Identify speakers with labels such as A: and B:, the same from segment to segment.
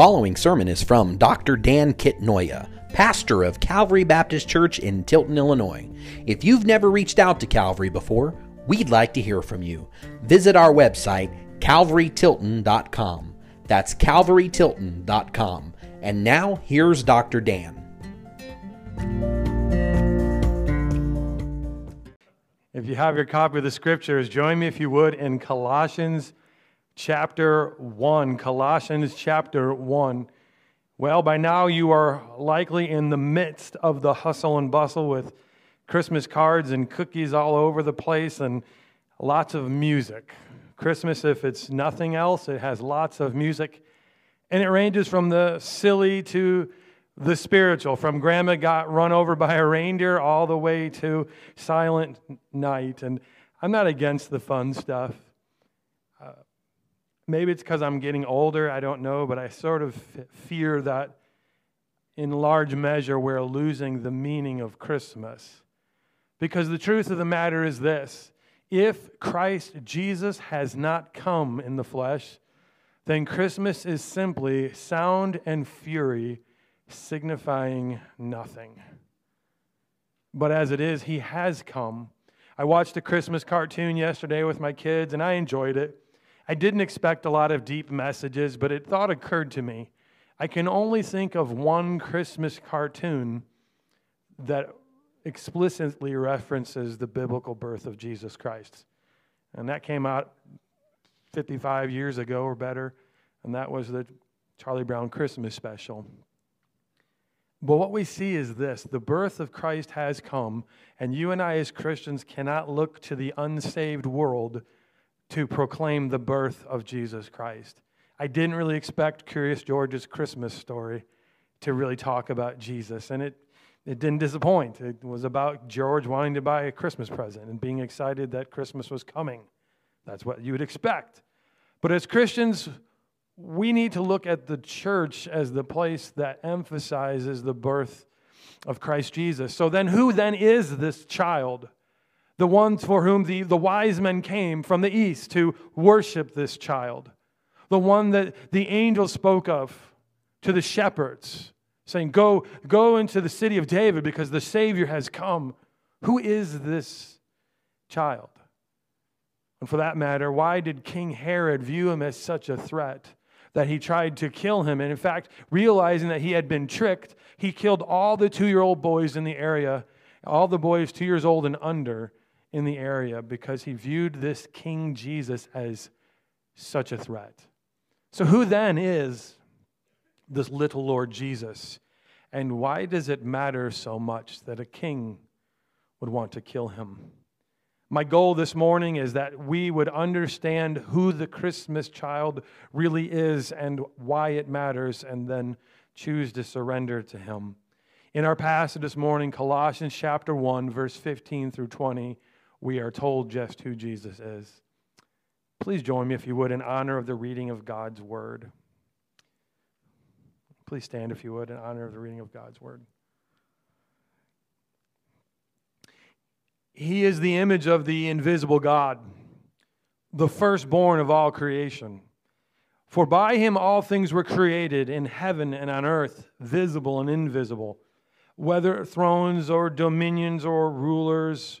A: following sermon is from Dr. Dan Kitnoya, pastor of Calvary Baptist Church in Tilton, Illinois. If you've never reached out to Calvary before, we'd like to hear from you. Visit our website, calvarytilton.com. That's calvarytilton.com. And now, here's Dr. Dan.
B: If you have your copy of the scriptures, join me if you would in Colossians chapter 1. Colossians chapter 1. Well, by now you are likely in the midst of the hustle and bustle with Christmas cards and cookies all over the place and lots of music. Christmas, if it's nothing else, it has lots of music. And it ranges from the silly to the spiritual, from grandma got run over by a reindeer all the way to silent night. And I'm not against the fun stuff. Uh, Maybe it's because I'm getting older, I don't know, but I sort of fear that in large measure we're losing the meaning of Christmas. Because the truth of the matter is this if Christ Jesus has not come in the flesh, then Christmas is simply sound and fury signifying nothing. But as it is, he has come. I watched a Christmas cartoon yesterday with my kids and I enjoyed it. I didn't expect a lot of deep messages, but it thought occurred to me. I can only think of one Christmas cartoon that explicitly references the biblical birth of Jesus Christ. And that came out 55 years ago or better, and that was the Charlie Brown Christmas special. But what we see is this the birth of Christ has come, and you and I, as Christians, cannot look to the unsaved world to proclaim the birth of Jesus Christ. I didn't really expect Curious George's Christmas story to really talk about Jesus, and it, it didn't disappoint. It was about George wanting to buy a Christmas present and being excited that Christmas was coming. That's what you would expect. But as Christians, we need to look at the church as the place that emphasizes the birth of Christ Jesus. So then, who then is this child? The ones for whom the, the wise men came from the east to worship this child, the one that the angel spoke of to the shepherds, saying, Go, go into the city of David because the Savior has come. Who is this child? And for that matter, why did King Herod view him as such a threat that he tried to kill him? And in fact, realizing that he had been tricked, he killed all the two year old boys in the area, all the boys two years old and under, in the area because he viewed this King Jesus as such a threat. So, who then is this little Lord Jesus? And why does it matter so much that a king would want to kill him? My goal this morning is that we would understand who the Christmas child really is and why it matters, and then choose to surrender to him. In our passage this morning, Colossians chapter 1, verse 15 through 20, we are told just who Jesus is. Please join me, if you would, in honor of the reading of God's word. Please stand, if you would, in honor of the reading of God's word. He is the image of the invisible God, the firstborn of all creation. For by him all things were created in heaven and on earth, visible and invisible, whether thrones or dominions or rulers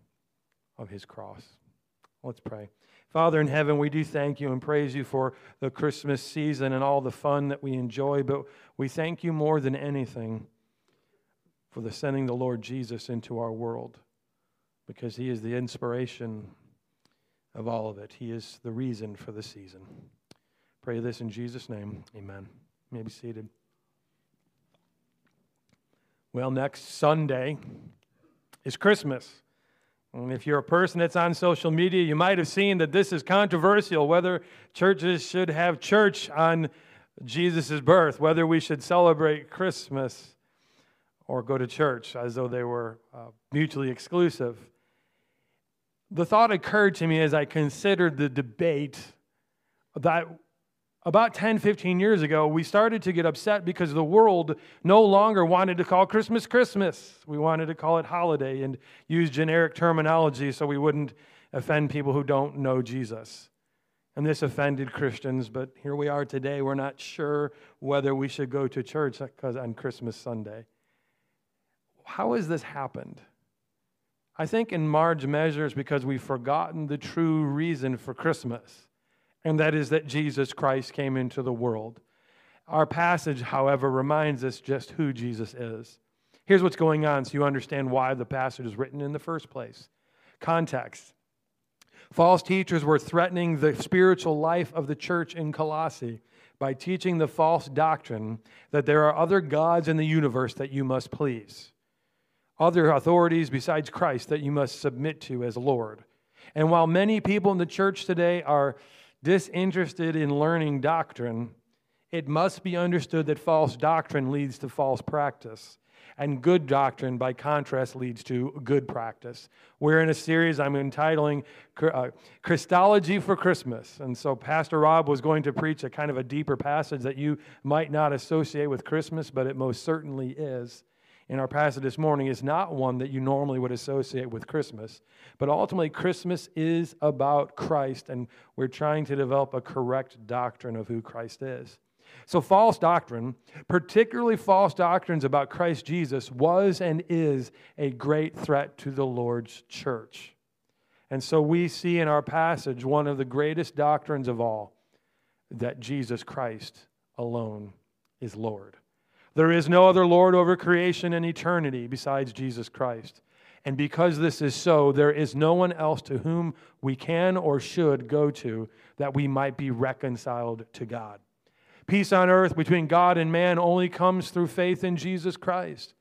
B: of his cross. Let's pray. Father in heaven, we do thank you and praise you for the Christmas season and all the fun that we enjoy, but we thank you more than anything for the sending the Lord Jesus into our world because he is the inspiration of all of it. He is the reason for the season. Pray this in Jesus' name. Amen. You may be seated. Well, next Sunday is Christmas. And if you're a person that's on social media, you might have seen that this is controversial whether churches should have church on Jesus' birth, whether we should celebrate Christmas or go to church as though they were uh, mutually exclusive. The thought occurred to me as I considered the debate that about 10, 15 years ago, we started to get upset because the world no longer wanted to call Christmas Christmas. We wanted to call it holiday and use generic terminology so we wouldn't offend people who don't know Jesus. And this offended Christians, but here we are today. We're not sure whether we should go to church on Christmas Sunday. How has this happened? I think in large measures because we've forgotten the true reason for Christmas, and that is that Jesus Christ came into the world. Our passage, however, reminds us just who Jesus is. Here's what's going on so you understand why the passage is written in the first place. Context. False teachers were threatening the spiritual life of the church in Colossae by teaching the false doctrine that there are other gods in the universe that you must please, other authorities besides Christ that you must submit to as Lord. And while many people in the church today are disinterested in learning doctrine, it must be understood that false doctrine leads to false practice. And good doctrine, by contrast, leads to good practice. We're in a series I'm entitling uh, Christology for Christmas. And so Pastor Rob was going to preach a kind of a deeper passage that you might not associate with Christmas, but it most certainly is. In our passage this morning is not one that you normally would associate with Christmas, but ultimately, Christmas is about Christ, and we're trying to develop a correct doctrine of who Christ is. So, false doctrine, particularly false doctrines about Christ Jesus, was and is a great threat to the Lord's church. And so, we see in our passage one of the greatest doctrines of all that Jesus Christ alone is Lord. There is no other Lord over creation and eternity besides Jesus Christ. And because this is so, there is no one else to whom we can or should go to that we might be reconciled to God. Peace on earth between God and man only comes through faith in Jesus Christ.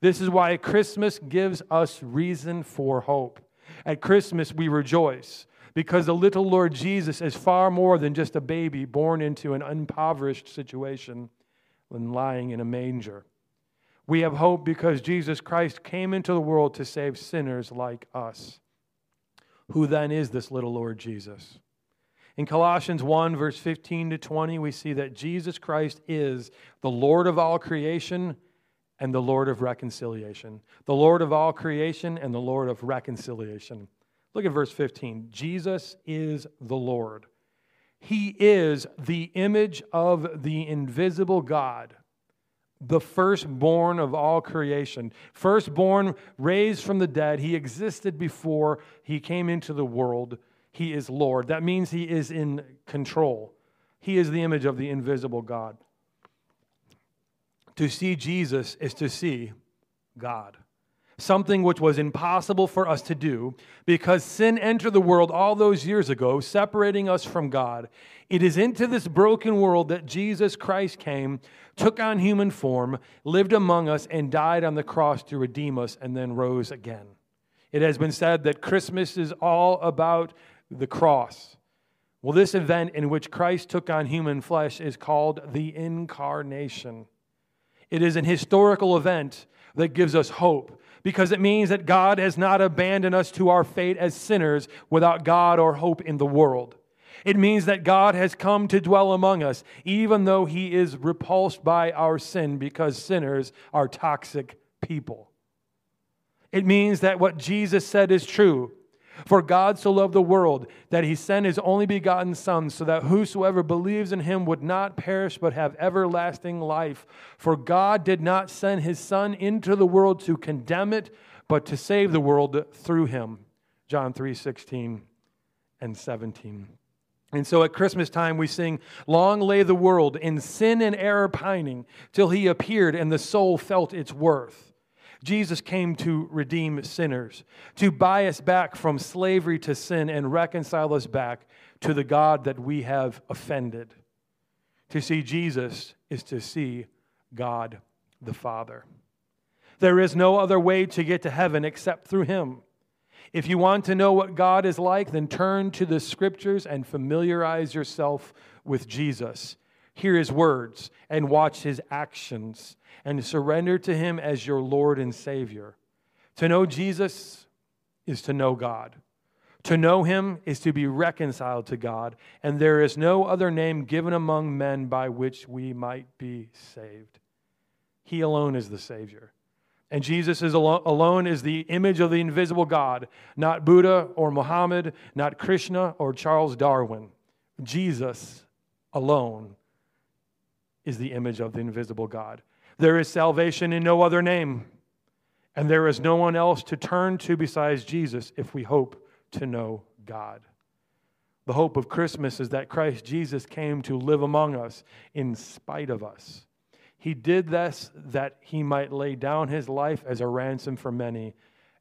B: This is why Christmas gives us reason for hope. At Christmas, we rejoice because the little Lord Jesus is far more than just a baby born into an impoverished situation and lying in a manger. We have hope because Jesus Christ came into the world to save sinners like us. Who then is this little Lord Jesus? In Colossians 1, verse 15 to 20, we see that Jesus Christ is the Lord of all creation and the Lord of reconciliation. The Lord of all creation and the Lord of reconciliation. Look at verse 15. Jesus is the Lord. He is the image of the invisible God, the firstborn of all creation. Firstborn, raised from the dead. He existed before he came into the world he is Lord. That means he is in control. He is the image of the invisible God. To see Jesus is to see God. Something which was impossible for us to do because sin entered the world all those years ago, separating us from God. It is into this broken world that Jesus Christ came, took on human form, lived among us, and died on the cross to redeem us, and then rose again. It has been said that Christmas is all about the cross. Well, this event in which Christ took on human flesh is called the incarnation. It is an historical event that gives us hope because it means that God has not abandoned us to our fate as sinners without God or hope in the world. It means that God has come to dwell among us, even though he is repulsed by our sin because sinners are toxic people. It means that what Jesus said is true for God so loved the world that he sent his only begotten Son, so that whosoever believes in him would not perish but have everlasting life. For God did not send his Son into the world to condemn it, but to save the world through him. John 3 16 and 17. And so at Christmas time, we sing, Long lay the world in sin and error pining, till he appeared and the soul felt its worth. Jesus came to redeem sinners, to buy us back from slavery to sin and reconcile us back to the God that we have offended. To see Jesus is to see God the Father. There is no other way to get to heaven except through Him. If you want to know what God is like, then turn to the scriptures and familiarize yourself with Jesus. Hear his words, and watch his actions, and surrender to him as your Lord and Savior. To know Jesus is to know God. To know him is to be reconciled to God, and there is no other name given among men by which we might be saved. He alone is the Savior. And Jesus is alone is the image of the invisible God, not Buddha or Muhammad, not Krishna or Charles Darwin. Jesus alone is the image of the invisible God. There is salvation in no other name, and there is no one else to turn to besides Jesus if we hope to know God. The hope of Christmas is that Christ Jesus came to live among us in spite of us. He did this that he might lay down his life as a ransom for many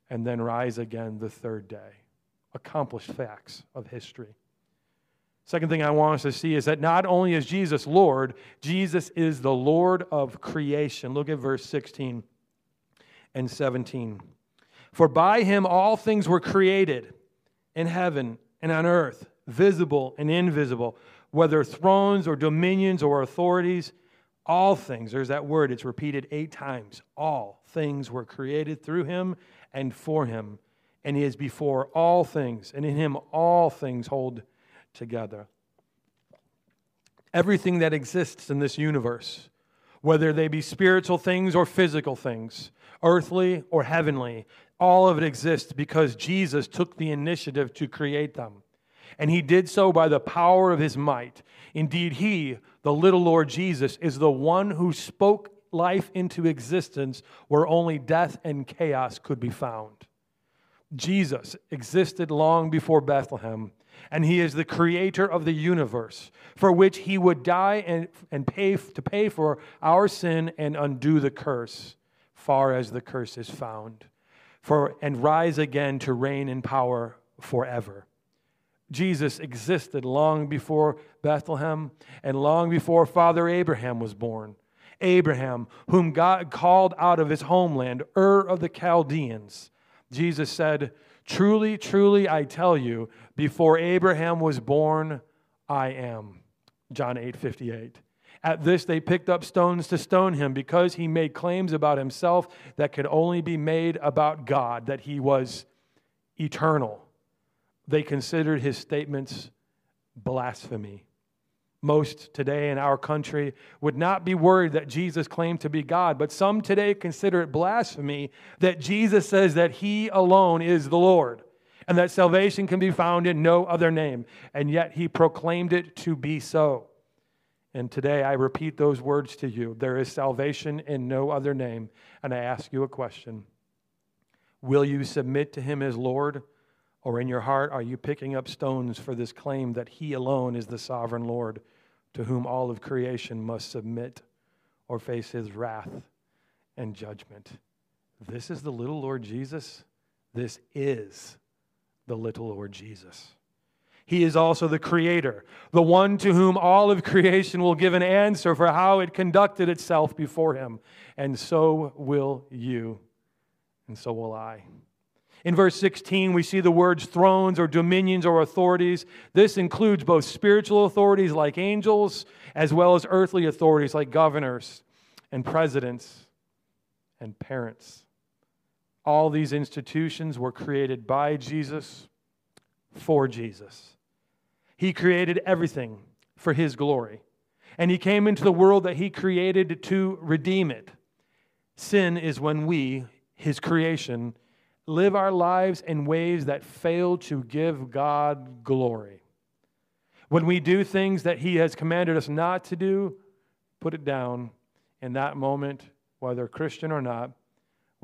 B: and then rise again the third day. Accomplished facts of history. Second thing I want us to see is that not only is Jesus Lord, Jesus is the Lord of creation. Look at verse 16 and 17. For by him all things were created in heaven and on earth, visible and invisible, whether thrones or dominions or authorities all things, there's that word, it's repeated eight times. All things were created through him and for him. And he is before all things, and in him all things hold together. Everything that exists in this universe, whether they be spiritual things or physical things, earthly or heavenly, all of it exists because Jesus took the initiative to create them. And he did so by the power of his might. Indeed, he, the little Lord Jesus, is the one who spoke life into existence where only death and chaos could be found. Jesus existed long before Bethlehem, and he is the creator of the universe, for which he would die and, and pay to pay for our sin and undo the curse, far as the curse is found, for and rise again to reign in power forever. Jesus existed long before Bethlehem and long before Father Abraham was born. Abraham, whom God called out of his homeland, Ur of the Chaldeans. Jesus said, Truly, truly, I tell you, before Abraham was born, I am. John 8 58. At this, they picked up stones to stone him because he made claims about himself that could only be made about God, that he was eternal they considered his statements blasphemy. Most today in our country would not be worried that Jesus claimed to be God, but some today consider it blasphemy that Jesus says that he alone is the Lord and that salvation can be found in no other name. And yet he proclaimed it to be so. And today I repeat those words to you there is salvation in no other name. And I ask you a question Will you submit to him as Lord? Or in your heart, are you picking up stones for this claim that He alone is the sovereign Lord to whom all of creation must submit or face His wrath and judgment? This is the little Lord Jesus. This is the little Lord Jesus. He is also the creator, the one to whom all of creation will give an answer for how it conducted itself before him. And so will you, and so will I. In verse 16, we see the words thrones or dominions or authorities. This includes both spiritual authorities like angels, as well as earthly authorities like governors and presidents and parents. All these institutions were created by Jesus for Jesus. He created everything for His glory. And He came into the world that He created to redeem it. Sin is when we, His creation, live our lives in ways that fail to give God glory. When we do things that He has commanded us not to do, put it down. In that moment, whether Christian or not,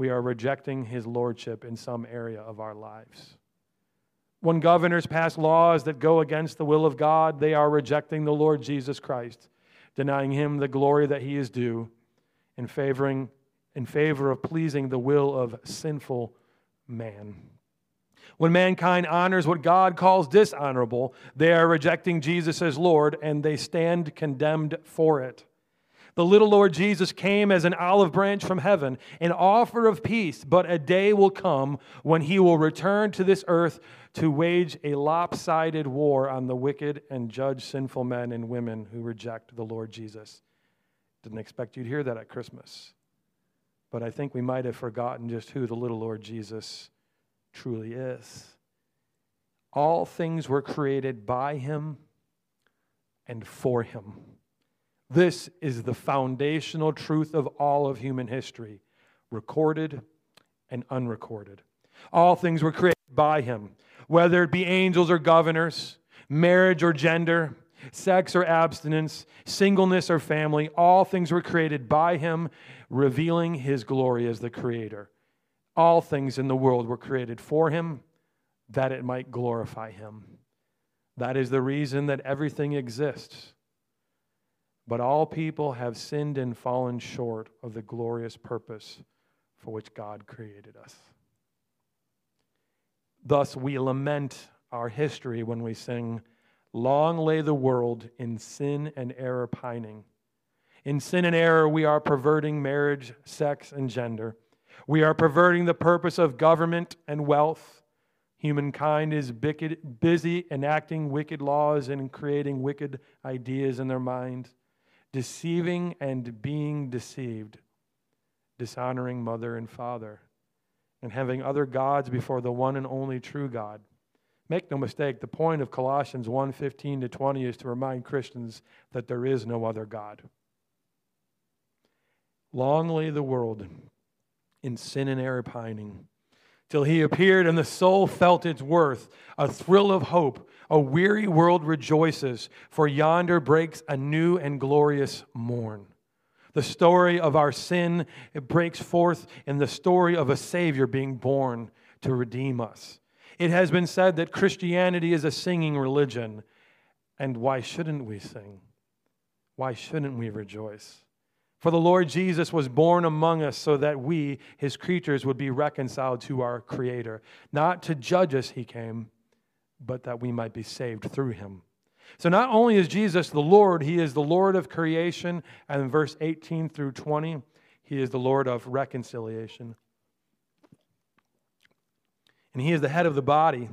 B: we are rejecting His lordship in some area of our lives. When governors pass laws that go against the will of God, they are rejecting the Lord Jesus Christ, denying Him the glory that He is due, in favoring in favor of pleasing the will of sinful man. When mankind honors what God calls dishonorable, they are rejecting Jesus as Lord and they stand condemned for it. The little Lord Jesus came as an olive branch from heaven, an offer of peace, but a day will come when he will return to this earth to wage a lopsided war on the wicked and judge sinful men and women who reject the Lord Jesus. Didn't expect you'd hear that at Christmas. But I think we might have forgotten just who the little Lord Jesus truly is. All things were created by him and for him. This is the foundational truth of all of human history, recorded and unrecorded. All things were created by him, whether it be angels or governors, marriage or gender, sex or abstinence, singleness or family, all things were created by him, revealing his glory as the creator. All things in the world were created for him that it might glorify him. That is the reason that everything exists. But all people have sinned and fallen short of the glorious purpose for which God created us. Thus, we lament our history when we sing, Long lay the world in sin and error pining. In sin and error, we are perverting marriage, sex, and gender. We are perverting the purpose of government and wealth. Humankind is busy enacting wicked laws and creating wicked ideas in their minds, deceiving and being deceived, dishonoring mother and father, and having other gods before the one and only true God. Make no mistake, the point of Colossians 1 15 to 20 is to remind Christians that there is no other God. Long lay the world in sin and error pining, till he appeared and the soul felt its worth, a thrill of hope. A weary world rejoices, for yonder breaks a new and glorious morn. The story of our sin it breaks forth in the story of a Savior being born to redeem us. It has been said that Christianity is a singing religion. And why shouldn't we sing? Why shouldn't we rejoice? For the Lord Jesus was born among us so that we, his creatures, would be reconciled to our Creator. Not to judge us, he came, but that we might be saved through him. So not only is Jesus the Lord, he is the Lord of creation. And in verse 18 through 20, he is the Lord of reconciliation. And he is the head of the body,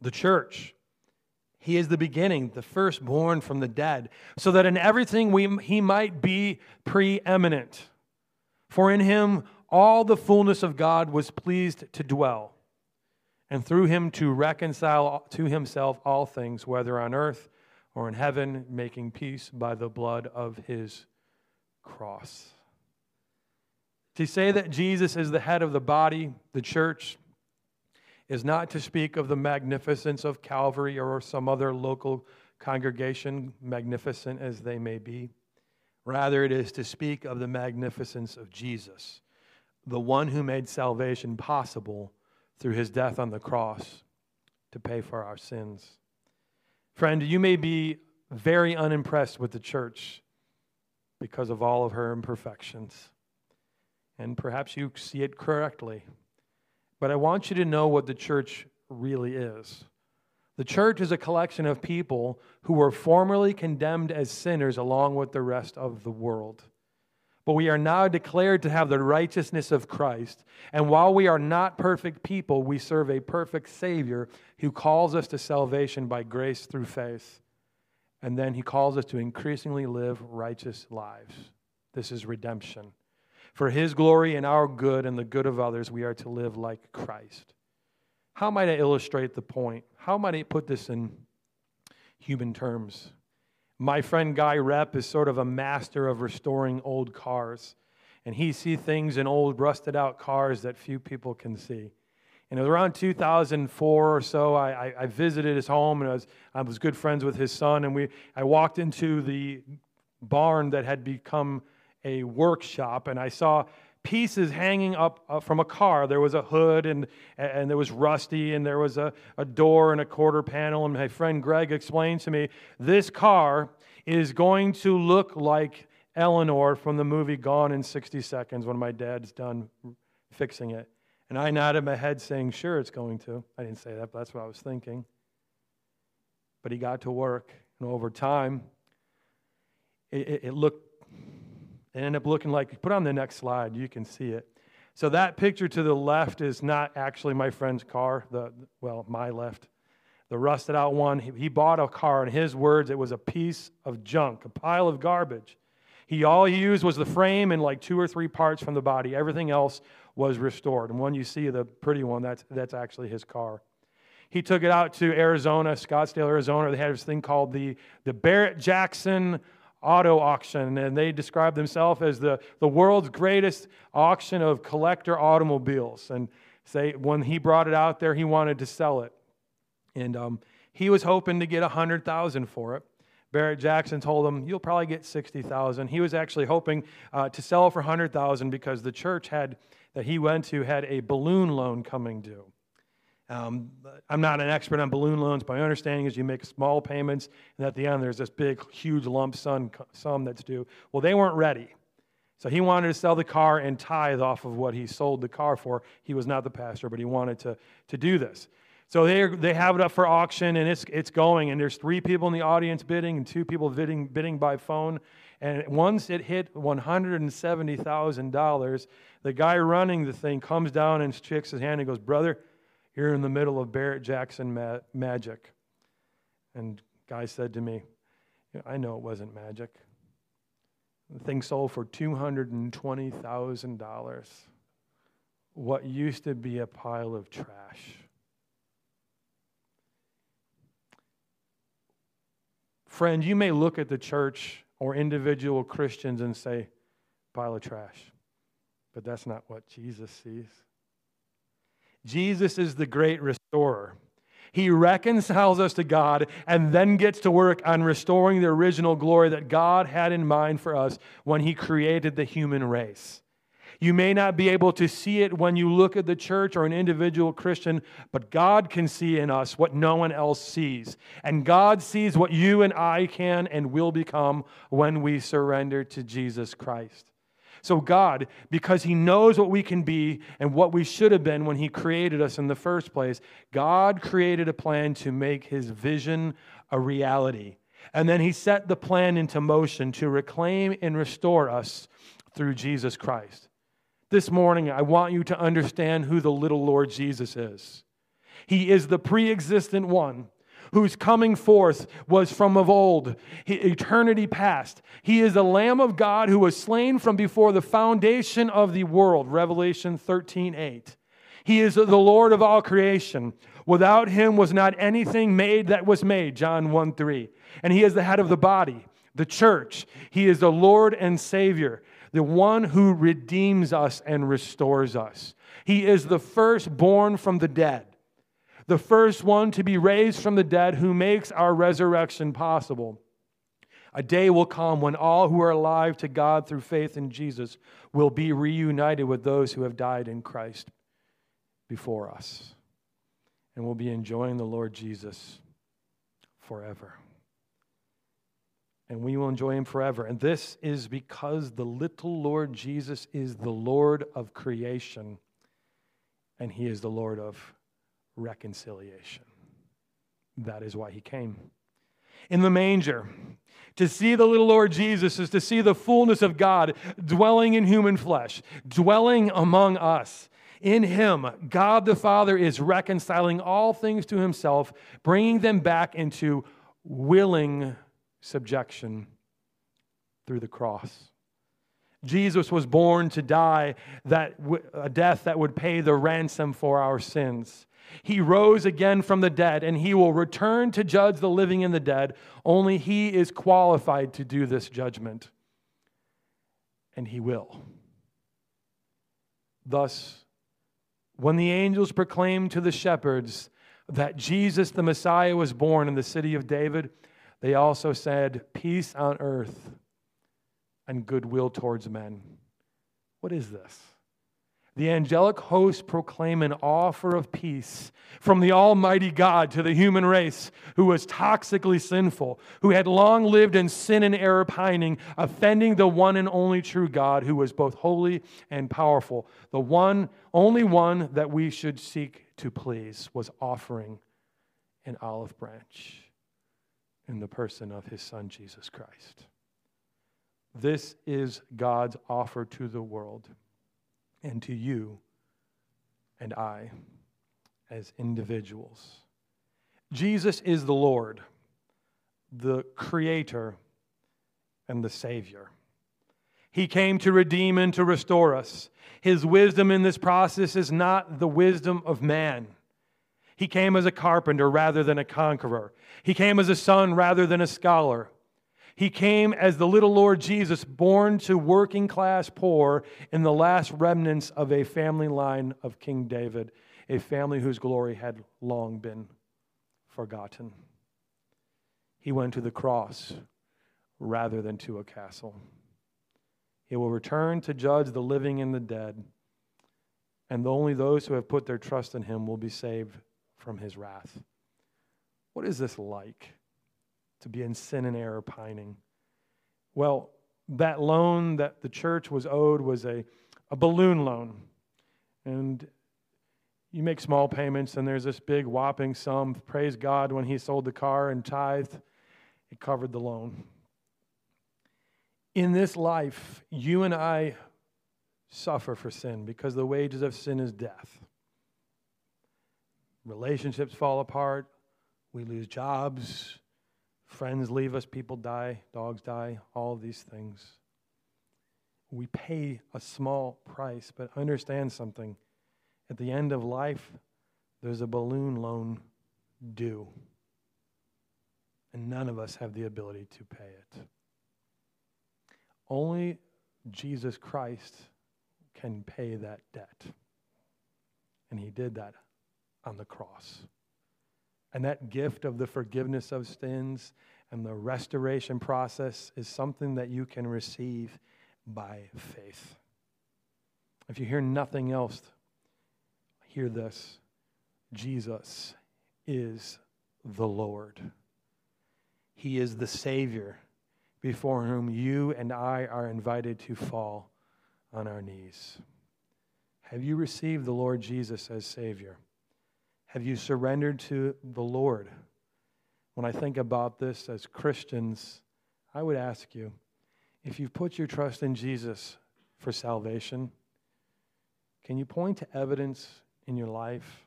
B: the church. He is the beginning, the firstborn from the dead, so that in everything we, he might be preeminent. For in him all the fullness of God was pleased to dwell, and through him to reconcile to himself all things, whether on earth or in heaven, making peace by the blood of his cross. To say that Jesus is the head of the body, the church, is not to speak of the magnificence of Calvary or some other local congregation, magnificent as they may be. Rather, it is to speak of the magnificence of Jesus, the one who made salvation possible through his death on the cross to pay for our sins. Friend, you may be very unimpressed with the church because of all of her imperfections. And perhaps you see it correctly. But I want you to know what the church really is. The church is a collection of people who were formerly condemned as sinners along with the rest of the world. But we are now declared to have the righteousness of Christ. And while we are not perfect people, we serve a perfect Savior who calls us to salvation by grace through faith. And then he calls us to increasingly live righteous lives. This is redemption. For his glory and our good and the good of others, we are to live like Christ. How might I illustrate the point? How might I put this in human terms? My friend Guy Rep is sort of a master of restoring old cars. And he sees things in old, rusted out cars that few people can see. And it was around 2004 or so, I, I, visited his home and I was, I was good friends with his son. And we, I walked into the barn that had become a workshop and I saw pieces hanging up uh, from a car. There was a hood and, and there was rusty and there was a, a door and a quarter panel. And my friend Greg explained to me this car is going to look like Eleanor from the movie Gone in 60 Seconds when my dad's done fixing it. And I nodded my head saying, Sure, it's going to. I didn't say that, but that's what I was thinking. But he got to work, and over time, it, it, it looked It ended up looking like, put on the next slide, you can see it. So that picture to the left is not actually my friend's car, the, well, my left. The rusted out one, he, he bought a car. In his words, it was a piece of junk, a pile of garbage. He all he used was the frame and like two or three parts from the body. Everything else was restored. And one you see the pretty one, that's that's actually his car. He took it out to Arizona, Scottsdale, Arizona. They had this thing called the, the Barrett Jackson auto auction, and they describe themselves as the, the world's greatest auction of collector automobiles. And say when he brought it out there, he wanted to sell it. And um, he was hoping to get a hundred thousand for it. Barrett Jackson told him, "You'll probably get sixty thousand. He was actually hoping uh, to sell for hundred thousand because the church had that he went to had a balloon loan coming due. Um, I'm not an expert on balloon loans, but my understanding is you make small payments, and at the end there's this big, huge lump sum, sum that's due. Well, they weren't ready. So he wanted to sell the car and tithe off of what he sold the car for. He was not the pastor, but he wanted to, to do this. So they, they have it up for auction, and it's, it's going. And there's three people in the audience bidding and two people bidding, bidding by phone. And once it hit $170,000, the guy running the thing comes down and shakes his hand and goes, Brother, you're in the middle of Barrett Jackson ma- magic. And guy said to me, I know it wasn't magic. The thing sold for $220,000. What used to be a pile of trash. Friend, you may look at the church or individual Christians and say, pile of trash. But that's not what Jesus sees. Jesus is the great restorer. He reconciles us to God and then gets to work on restoring the original glory that God had in mind for us when He created the human race. You may not be able to see it when you look at the church or an individual Christian, but God can see in us what no one else sees. And God sees what you and I can and will become when we surrender to Jesus Christ. So, God, because He knows what we can be and what we should have been when He created us in the first place, God created a plan to make His vision a reality. And then He set the plan into motion to reclaim and restore us through Jesus Christ. This morning, I want you to understand who the little Lord Jesus is. He is the pre existent one whose coming forth was from of old, eternity past. He is the Lamb of God who was slain from before the foundation of the world. Revelation 13 8. He is the Lord of all creation. Without him was not anything made that was made. John 1 3. And he is the head of the body, the church. He is the Lord and Savior, the one who redeems us and restores us. He is the firstborn from the dead the first one to be raised from the dead, who makes our resurrection possible. A day will come when all who are alive to God through faith in Jesus will be reunited with those who have died in Christ before us. And we'll be enjoying the Lord Jesus forever. And we will enjoy him forever. And this is because the little Lord Jesus is the Lord of creation, and he is the Lord of reconciliation. That is why he came. In the manger, to see the little Lord Jesus is to see the fullness of God dwelling in human flesh, dwelling among us. In him, God the Father is reconciling all things to himself, bringing them back into willing subjection through the cross. Jesus was born to die that a death that would pay the ransom for our sins. He rose again from the dead, and he will return to judge the living and the dead. Only he is qualified to do this judgment. And he will. Thus, when the angels proclaimed to the shepherds that Jesus the Messiah was born in the city of David, they also said, Peace on earth and goodwill towards men. What is this? The angelic hosts proclaim an offer of peace from the Almighty God to the human race who was toxically sinful, who had long lived in sin and error pining, offending the one and only true God who was both holy and powerful. The one, only one that we should seek to please was offering an olive branch in the person of his son, Jesus Christ. This is God's offer to the world and to you and I as individuals. Jesus is the Lord, the Creator, and the Savior. He came to redeem and to restore us. His wisdom in this process is not the wisdom of man. He came as a carpenter rather than a conqueror. He came as a son rather than a scholar. He came as the little Lord Jesus, born to working class poor in the last remnants of a family line of King David, a family whose glory had long been forgotten. He went to the cross rather than to a castle. He will return to judge the living and the dead, and only those who have put their trust in him will be saved from his wrath. What is this like? To be in sin and error pining. Well, that loan that the church was owed was a, a balloon loan. And you make small payments, and there's this big whopping sum. Praise God, when he sold the car and tithed, it covered the loan. In this life, you and I suffer for sin because the wages of sin is death. Relationships fall apart, we lose jobs, Friends leave us, people die, dogs die, all these things. We pay a small price, but understand something. At the end of life, there's a balloon loan due. And none of us have the ability to pay it. Only Jesus Christ can pay that debt. And he did that on the cross. And that gift of the forgiveness of sins and the restoration process is something that you can receive by faith. If you hear nothing else, hear this Jesus is the Lord. He is the Savior before whom you and I are invited to fall on our knees. Have you received the Lord Jesus as Savior? Have you surrendered to the Lord? When I think about this as Christians, I would ask you if you've put your trust in Jesus for salvation, can you point to evidence in your life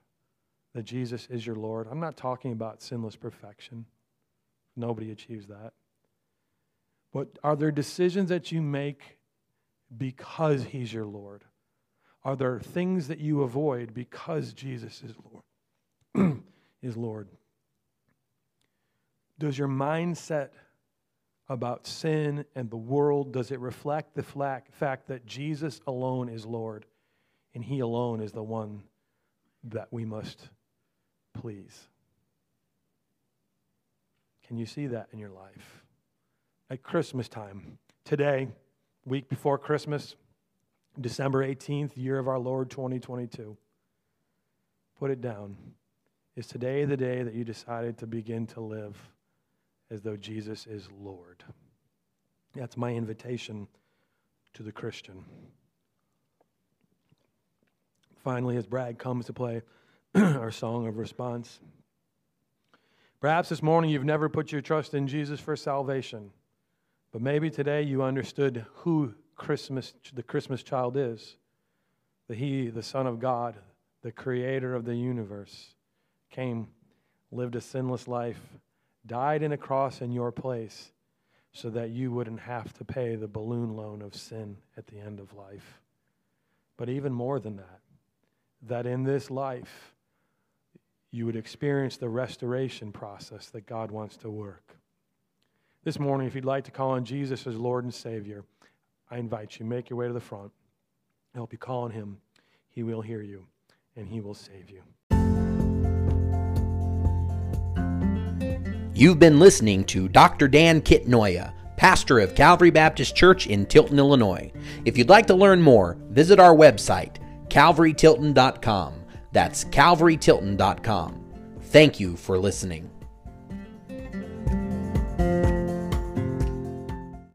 B: that Jesus is your Lord? I'm not talking about sinless perfection, nobody achieves that. But are there decisions that you make because He's your Lord? Are there things that you avoid because Jesus is Lord? is Lord. Does your mindset about sin and the world does it reflect the fact that Jesus alone is Lord and he alone is the one that we must please? Can you see that in your life? At Christmas time, today, week before Christmas, December 18th, year of our Lord 2022. Put it down. Is today the day that you decided to begin to live as though Jesus is Lord? That's my invitation to the Christian. Finally, as Brad comes to play our song of response, perhaps this morning you've never put your trust in Jesus for salvation, but maybe today you understood who Christmas, the Christmas child is that He, the Son of God, the creator of the universe came, lived a sinless life, died in a cross in your place so that you wouldn't have to pay the balloon loan of sin at the end of life. But even more than that, that in this life, you would experience the restoration process that God wants to work. This morning, if you'd like to call on Jesus as Lord and Savior, I invite you, make your way to the front. I hope you call on Him. He will hear you, and He will save you.
A: You've been listening to Dr. Dan Kitnoya, pastor of Calvary Baptist Church in Tilton, Illinois. If you'd like to learn more, visit our website, calvarytilton.com. That's calvarytilton.com. Thank you for listening.